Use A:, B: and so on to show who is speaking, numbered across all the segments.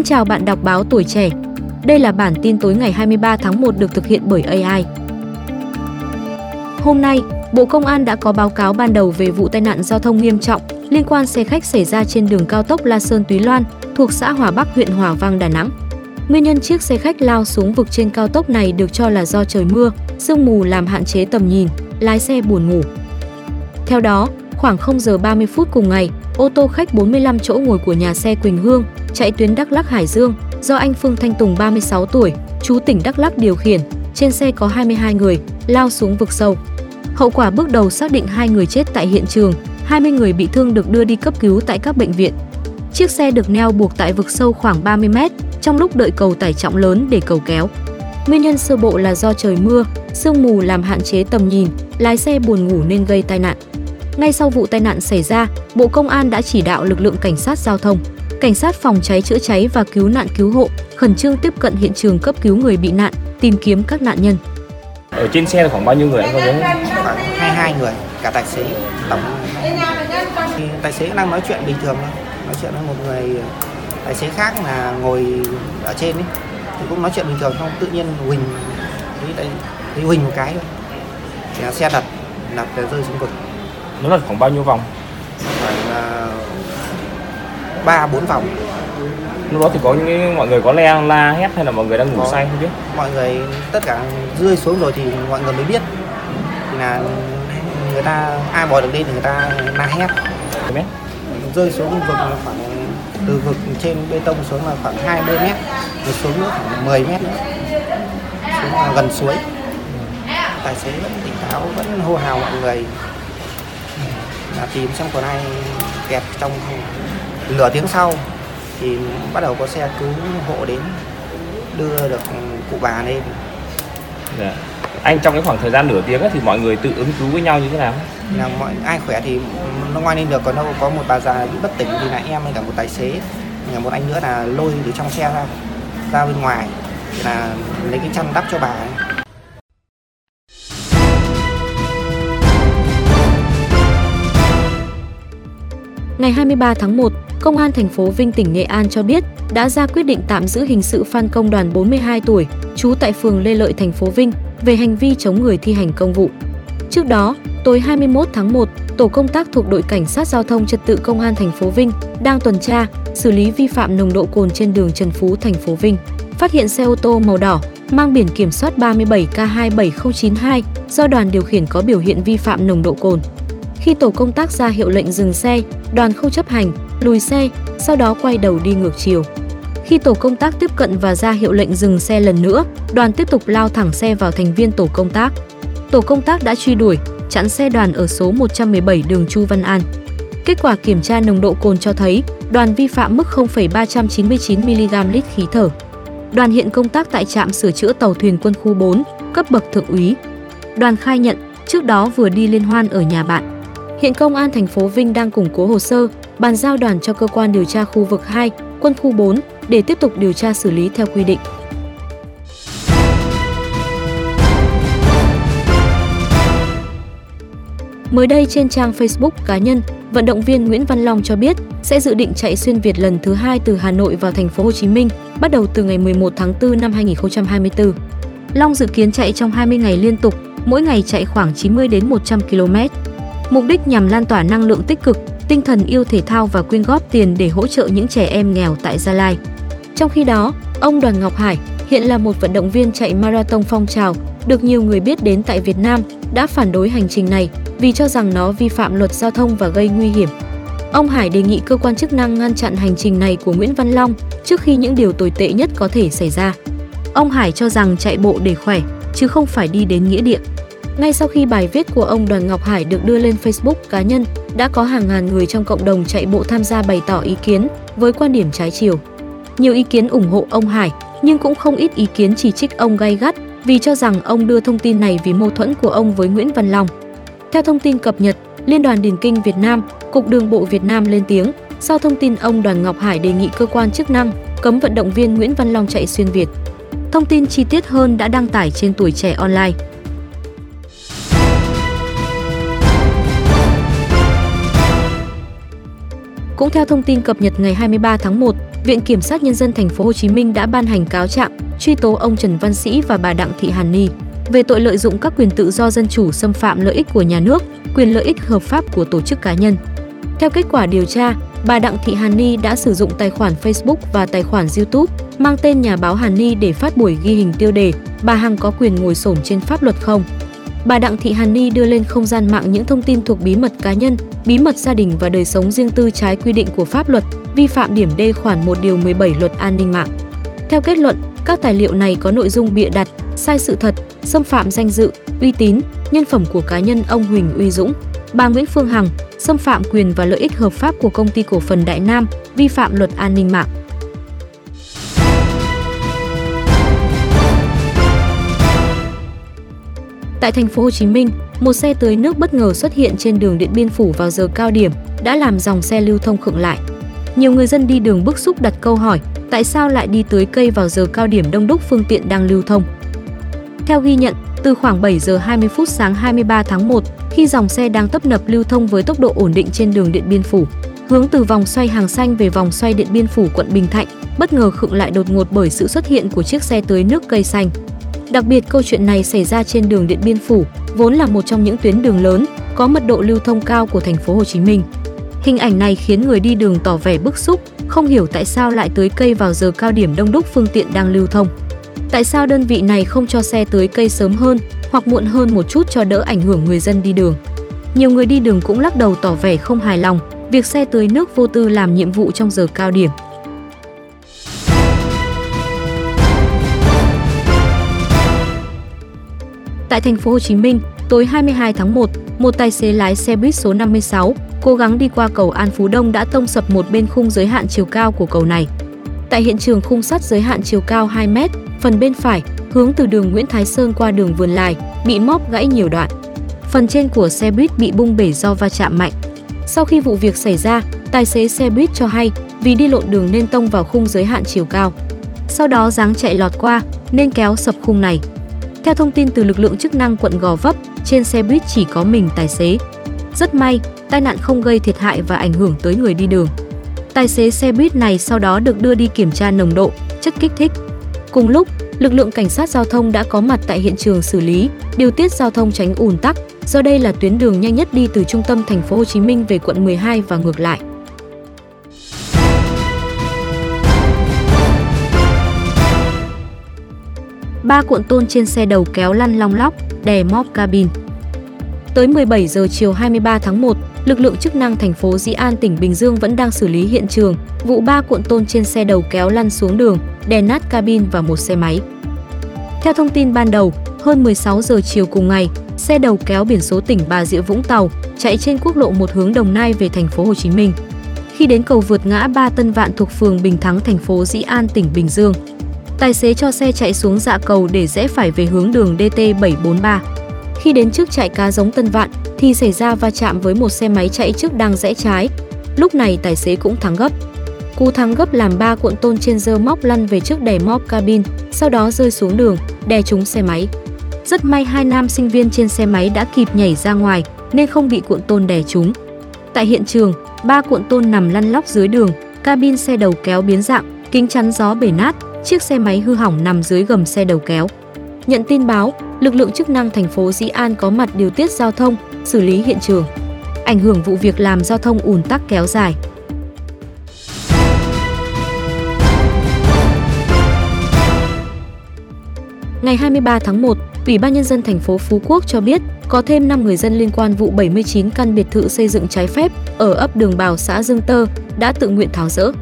A: Xin chào bạn đọc báo tuổi trẻ. Đây là bản tin tối ngày 23 tháng 1 được thực hiện bởi AI. Hôm nay, Bộ Công an đã có báo cáo ban đầu về vụ tai nạn giao thông nghiêm trọng liên quan xe khách xảy ra trên đường cao tốc La Sơn Túy Loan thuộc xã Hòa Bắc, huyện Hòa Vang, Đà Nẵng. Nguyên nhân chiếc xe khách lao xuống vực trên cao tốc này được cho là do trời mưa, sương mù làm hạn chế tầm nhìn, lái xe buồn ngủ. Theo đó, khoảng 0 giờ 30 phút cùng ngày, ô tô khách 45 chỗ ngồi của nhà xe Quỳnh Hương chạy tuyến Đắk Lắk Hải Dương do anh Phương Thanh Tùng 36 tuổi, chú tỉnh Đắk Lắk điều khiển. Trên xe có 22 người, lao xuống vực sâu. Hậu quả bước đầu xác định hai người chết tại hiện trường, 20 người bị thương được đưa đi cấp cứu tại các bệnh viện. Chiếc xe được neo buộc tại vực sâu khoảng 30 mét trong lúc đợi cầu tải trọng lớn để cầu kéo. Nguyên nhân sơ bộ là do trời mưa, sương mù làm hạn chế tầm nhìn, lái xe buồn ngủ nên gây tai nạn. Ngay sau vụ tai nạn xảy ra, Bộ Công an đã chỉ đạo lực lượng cảnh sát giao thông, cảnh sát phòng cháy chữa cháy và cứu nạn cứu hộ khẩn trương tiếp cận hiện trường cấp cứu người bị nạn, tìm kiếm các nạn nhân.
B: Ở trên xe là khoảng bao nhiêu người anh có nhớ
C: khoảng 22 người cả tài xế tổng. Tài xế đang nói chuyện bình thường thôi nói chuyện với một người tài xế khác là ngồi ở trên ấy thì cũng nói chuyện bình thường không tự nhiên huỳnh thấy huỳnh một cái thôi. Thì xe đặt đặt rơi xuống vực
B: Nó là khoảng bao nhiêu vòng?
C: khoảng à, ba bốn vòng
B: Lúc đó thì có những cái- mọi người có le la hét hay là mọi người đang ngủ
C: Có.
B: say không biết?
C: mọi người tất cả rơi xuống rồi thì mọi người mới biết thì là người ta ai bò được lên thì người ta la hét
B: biết.
C: rơi xuống vực khoảng từ vực trên bê tông xuống là khoảng 20 mét rồi xuống nữa khoảng 10 mét nữa xuống là gần suối tài xế vẫn tỉnh táo vẫn hô hào mọi người là tìm xem còn ai kẹt trong không nửa tiếng sau thì bắt đầu có xe cứu hộ đến đưa được cụ bà lên
B: Dạ. Anh trong cái khoảng thời gian nửa tiếng ấy, thì mọi người tự ứng cứu với nhau như thế nào?
C: là mọi ai khỏe thì nó ngoan lên được còn đâu có một bà già bị bất tỉnh thì là em với cả một tài xế là một anh nữa là lôi từ trong xe ra ra bên ngoài thì là lấy cái chăn đắp cho bà ấy.
A: Ngày 23 tháng 1, Công an thành phố Vinh tỉnh Nghệ An cho biết đã ra quyết định tạm giữ hình sự Phan Công Đoàn 42 tuổi, trú tại phường Lê Lợi thành phố Vinh về hành vi chống người thi hành công vụ. Trước đó, tối 21 tháng 1, tổ công tác thuộc đội cảnh sát giao thông trật tự công an thành phố Vinh đang tuần tra, xử lý vi phạm nồng độ cồn trên đường Trần Phú thành phố Vinh, phát hiện xe ô tô màu đỏ mang biển kiểm soát 37K27092 do đoàn điều khiển có biểu hiện vi phạm nồng độ cồn. Khi tổ công tác ra hiệu lệnh dừng xe, đoàn không chấp hành, lùi xe, sau đó quay đầu đi ngược chiều. Khi tổ công tác tiếp cận và ra hiệu lệnh dừng xe lần nữa, đoàn tiếp tục lao thẳng xe vào thành viên tổ công tác. Tổ công tác đã truy đuổi, chặn xe đoàn ở số 117 đường Chu Văn An. Kết quả kiểm tra nồng độ cồn cho thấy đoàn vi phạm mức 0,399 mg lít khí thở. Đoàn hiện công tác tại trạm sửa chữa tàu thuyền quân khu 4, cấp bậc thượng úy. Đoàn khai nhận trước đó vừa đi liên hoan ở nhà bạn. Hiện công an thành phố Vinh đang củng cố hồ sơ, bàn giao đoàn cho cơ quan điều tra khu vực 2, quân khu 4 để tiếp tục điều tra xử lý theo quy định. Mới đây trên trang Facebook cá nhân, vận động viên Nguyễn Văn Long cho biết sẽ dự định chạy xuyên Việt lần thứ hai từ Hà Nội vào thành phố Hồ Chí Minh, bắt đầu từ ngày 11 tháng 4 năm 2024. Long dự kiến chạy trong 20 ngày liên tục, mỗi ngày chạy khoảng 90 đến 100 km. Mục đích nhằm lan tỏa năng lượng tích cực, tinh thần yêu thể thao và quyên góp tiền để hỗ trợ những trẻ em nghèo tại Gia Lai. Trong khi đó, ông Đoàn Ngọc Hải hiện là một vận động viên chạy marathon phong trào, được nhiều người biết đến tại Việt Nam, đã phản đối hành trình này vì cho rằng nó vi phạm luật giao thông và gây nguy hiểm. Ông Hải đề nghị cơ quan chức năng ngăn chặn hành trình này của Nguyễn Văn Long trước khi những điều tồi tệ nhất có thể xảy ra. Ông Hải cho rằng chạy bộ để khỏe, chứ không phải đi đến nghĩa địa. Ngay sau khi bài viết của ông Đoàn Ngọc Hải được đưa lên Facebook cá nhân, đã có hàng ngàn người trong cộng đồng chạy bộ tham gia bày tỏ ý kiến với quan điểm trái chiều. Nhiều ý kiến ủng hộ ông Hải, nhưng cũng không ít ý kiến chỉ trích ông gay gắt vì cho rằng ông đưa thông tin này vì mâu thuẫn của ông với Nguyễn Văn Long. Theo thông tin cập nhật, Liên đoàn Điền kinh Việt Nam, Cục Đường bộ Việt Nam lên tiếng sau thông tin ông Đoàn Ngọc Hải đề nghị cơ quan chức năng cấm vận động viên Nguyễn Văn Long chạy xuyên Việt. Thông tin chi tiết hơn đã đăng tải trên tuổi trẻ online. Cũng theo thông tin cập nhật ngày 23 tháng 1, Viện Kiểm sát Nhân dân thành phố Hồ Chí Minh đã ban hành cáo trạng truy tố ông Trần Văn Sĩ và bà Đặng Thị Hàn Ni về tội lợi dụng các quyền tự do dân chủ xâm phạm lợi ích của nhà nước, quyền lợi ích hợp pháp của tổ chức cá nhân. Theo kết quả điều tra, bà Đặng Thị Hàn Ni đã sử dụng tài khoản Facebook và tài khoản YouTube mang tên nhà báo Hàn Ni để phát buổi ghi hình tiêu đề bà Hằng có quyền ngồi xổm trên pháp luật không. Bà Đặng Thị Hàn Ni đưa lên không gian mạng những thông tin thuộc bí mật cá nhân, bí mật gia đình và đời sống riêng tư trái quy định của pháp luật, vi phạm điểm D khoản 1 điều 17 Luật An ninh mạng. Theo kết luận, các tài liệu này có nội dung bịa đặt, sai sự thật, xâm phạm danh dự, uy tín, nhân phẩm của cá nhân ông Huỳnh Uy Dũng, bà Nguyễn Phương Hằng, xâm phạm quyền và lợi ích hợp pháp của công ty cổ phần Đại Nam, vi phạm luật an ninh mạng. Tại thành phố Hồ Chí Minh, một xe tưới nước bất ngờ xuất hiện trên đường Điện Biên Phủ vào giờ cao điểm đã làm dòng xe lưu thông khựng lại. Nhiều người dân đi đường bức xúc đặt câu hỏi tại sao lại đi tưới cây vào giờ cao điểm đông đúc phương tiện đang lưu thông. Theo ghi nhận, từ khoảng 7 giờ 20 phút sáng 23 tháng 1, khi dòng xe đang tấp nập lưu thông với tốc độ ổn định trên đường Điện Biên Phủ, hướng từ vòng xoay Hàng Xanh về vòng xoay Điện Biên Phủ quận Bình Thạnh, bất ngờ khựng lại đột ngột bởi sự xuất hiện của chiếc xe tưới nước cây xanh. Đặc biệt câu chuyện này xảy ra trên đường Điện Biên Phủ, vốn là một trong những tuyến đường lớn có mật độ lưu thông cao của thành phố Hồ Chí Minh. Hình ảnh này khiến người đi đường tỏ vẻ bức xúc, không hiểu tại sao lại tưới cây vào giờ cao điểm đông đúc phương tiện đang lưu thông. Tại sao đơn vị này không cho xe tưới cây sớm hơn hoặc muộn hơn một chút cho đỡ ảnh hưởng người dân đi đường? Nhiều người đi đường cũng lắc đầu tỏ vẻ không hài lòng việc xe tưới nước vô tư làm nhiệm vụ trong giờ cao điểm. Tại thành phố Hồ Chí Minh, tối 22 tháng 1, một tài xế lái xe buýt số 56 cố gắng đi qua cầu An Phú Đông đã tông sập một bên khung giới hạn chiều cao của cầu này. Tại hiện trường khung sắt giới hạn chiều cao 2 m, phần bên phải hướng từ đường Nguyễn Thái Sơn qua đường Vườn Lài bị móp gãy nhiều đoạn. Phần trên của xe buýt bị bung bể do va chạm mạnh. Sau khi vụ việc xảy ra, tài xế xe buýt cho hay vì đi lộn đường nên tông vào khung giới hạn chiều cao. Sau đó dáng chạy lọt qua nên kéo sập khung này. Theo thông tin từ lực lượng chức năng quận Gò Vấp, trên xe buýt chỉ có mình tài xế. Rất may, tai nạn không gây thiệt hại và ảnh hưởng tới người đi đường. Tài xế xe buýt này sau đó được đưa đi kiểm tra nồng độ, chất kích thích. Cùng lúc, lực lượng cảnh sát giao thông đã có mặt tại hiện trường xử lý, điều tiết giao thông tránh ùn tắc, do đây là tuyến đường nhanh nhất đi từ trung tâm thành phố Hồ Chí Minh về quận 12 và ngược lại. Ba cuộn tôn trên xe đầu kéo lăn long lóc, đè móp cabin. Tới 17 giờ chiều 23 tháng 1, lực lượng chức năng thành phố Dĩ An tỉnh Bình Dương vẫn đang xử lý hiện trường vụ ba cuộn tôn trên xe đầu kéo lăn xuống đường, đè nát cabin và một xe máy. Theo thông tin ban đầu, hơn 16 giờ chiều cùng ngày, xe đầu kéo biển số tỉnh Bà Rịa Vũng Tàu chạy trên quốc lộ một hướng Đồng Nai về thành phố Hồ Chí Minh. Khi đến cầu vượt ngã ba Tân Vạn thuộc phường Bình Thắng thành phố Dĩ An tỉnh Bình Dương, tài xế cho xe chạy xuống dạ cầu để rẽ phải về hướng đường DT743. Khi đến trước trại cá giống Tân Vạn thì xảy ra va chạm với một xe máy chạy trước đang rẽ trái. Lúc này tài xế cũng thắng gấp. Cú thắng gấp làm ba cuộn tôn trên dơ móc lăn về trước đè móp cabin, sau đó rơi xuống đường, đè trúng xe máy. Rất may hai nam sinh viên trên xe máy đã kịp nhảy ra ngoài nên không bị cuộn tôn đè trúng. Tại hiện trường, ba cuộn tôn nằm lăn lóc dưới đường, cabin xe đầu kéo biến dạng, kính chắn gió bể nát, chiếc xe máy hư hỏng nằm dưới gầm xe đầu kéo. Nhận tin báo, lực lượng chức năng thành phố Dĩ An có mặt điều tiết giao thông, xử lý hiện trường. Ảnh hưởng vụ việc làm giao thông ùn tắc kéo dài. Ngày 23 tháng 1, Ủy ban nhân dân thành phố Phú Quốc cho biết có thêm 5 người dân liên quan vụ 79 căn biệt thự xây dựng trái phép ở ấp Đường Bào xã Dương Tơ đã tự nguyện tháo rỡ.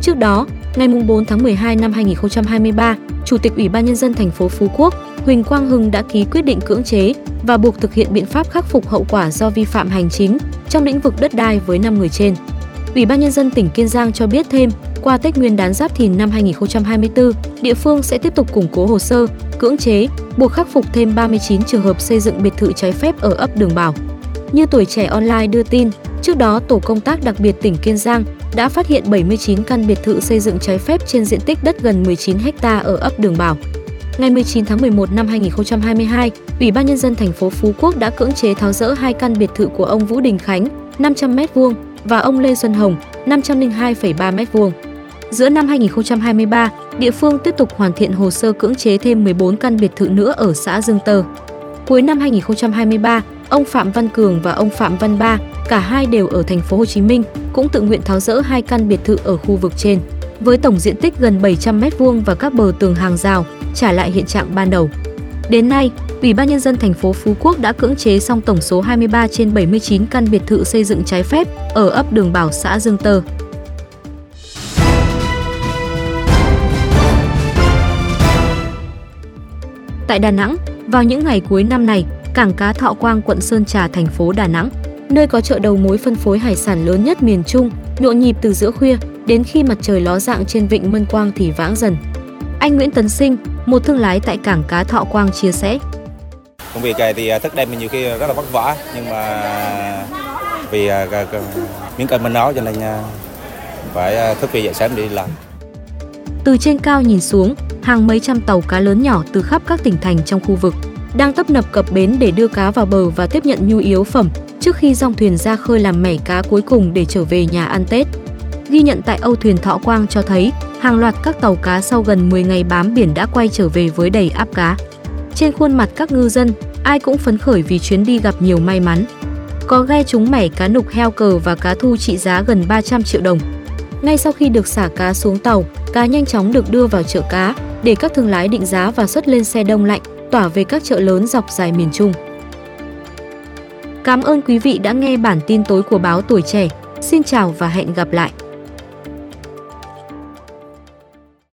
A: Trước đó, ngày 4 tháng 12 năm 2023, Chủ tịch Ủy ban nhân dân thành phố Phú Quốc Huỳnh Quang Hưng đã ký quyết định cưỡng chế và buộc thực hiện biện pháp khắc phục hậu quả do vi phạm hành chính trong lĩnh vực đất đai với 5 người trên. Ủy ban nhân dân tỉnh Kiên Giang cho biết thêm, qua Tết Nguyên đán Giáp Thìn năm 2024, địa phương sẽ tiếp tục củng cố hồ sơ, cưỡng chế, buộc khắc phục thêm 39 trường hợp xây dựng biệt thự trái phép ở ấp Đường Bảo. Như tuổi trẻ online đưa tin, trước đó tổ công tác đặc biệt tỉnh Kiên Giang đã phát hiện 79 căn biệt thự xây dựng trái phép trên diện tích đất gần 19 ha ở ấp Đường Bảo. Ngày 19 tháng 11 năm 2022, Ủy ban nhân dân thành phố Phú Quốc đã cưỡng chế tháo rỡ hai căn biệt thự của ông Vũ Đình Khánh, 500 m2 và ông Lê Xuân Hồng, 502,3 m2. Giữa năm 2023, địa phương tiếp tục hoàn thiện hồ sơ cưỡng chế thêm 14 căn biệt thự nữa ở xã Dương Tờ. Cuối năm 2023, ông Phạm Văn Cường và ông Phạm Văn Ba, cả hai đều ở thành phố Hồ Chí Minh, cũng tự nguyện tháo rỡ hai căn biệt thự ở khu vực trên, với tổng diện tích gần 700 m2 và các bờ tường hàng rào, trả lại hiện trạng ban đầu. Đến nay, Ủy ban nhân dân thành phố Phú Quốc đã cưỡng chế xong tổng số 23 trên 79 căn biệt thự xây dựng trái phép ở ấp Đường Bảo xã Dương Tơ. Tại Đà Nẵng, vào những ngày cuối năm này, cảng cá Thọ Quang quận Sơn Trà thành phố Đà Nẵng, nơi có chợ đầu mối phân phối hải sản lớn nhất miền Trung, nhộn nhịp từ giữa khuya đến khi mặt trời ló dạng trên vịnh Mân Quang thì vãng dần. Anh Nguyễn Tấn Sinh, một thương lái tại cảng cá Thọ Quang chia sẻ.
D: Công việc này thì à, thức đêm nhiều khi rất là vất vả nhưng mà vì à, miếng cơm mình nó cho nên à, phải thức khuya dậy sớm đi làm.
A: Từ trên cao nhìn xuống, hàng mấy trăm tàu cá lớn nhỏ từ khắp các tỉnh thành trong khu vực đang tấp nập cập bến để đưa cá vào bờ và tiếp nhận nhu yếu phẩm trước khi dòng thuyền ra khơi làm mẻ cá cuối cùng để trở về nhà ăn Tết. Ghi nhận tại Âu thuyền Thọ Quang cho thấy, hàng loạt các tàu cá sau gần 10 ngày bám biển đã quay trở về với đầy áp cá. Trên khuôn mặt các ngư dân, ai cũng phấn khởi vì chuyến đi gặp nhiều may mắn. Có ghe trúng mẻ cá nục heo cờ và cá thu trị giá gần 300 triệu đồng. Ngay sau khi được xả cá xuống tàu, cá nhanh chóng được đưa vào chợ cá để các thương lái định giá và xuất lên xe đông lạnh, tỏa về các chợ lớn dọc dài miền Trung. Cảm ơn quý vị đã nghe bản tin tối của báo Tuổi Trẻ. Xin chào và hẹn gặp lại!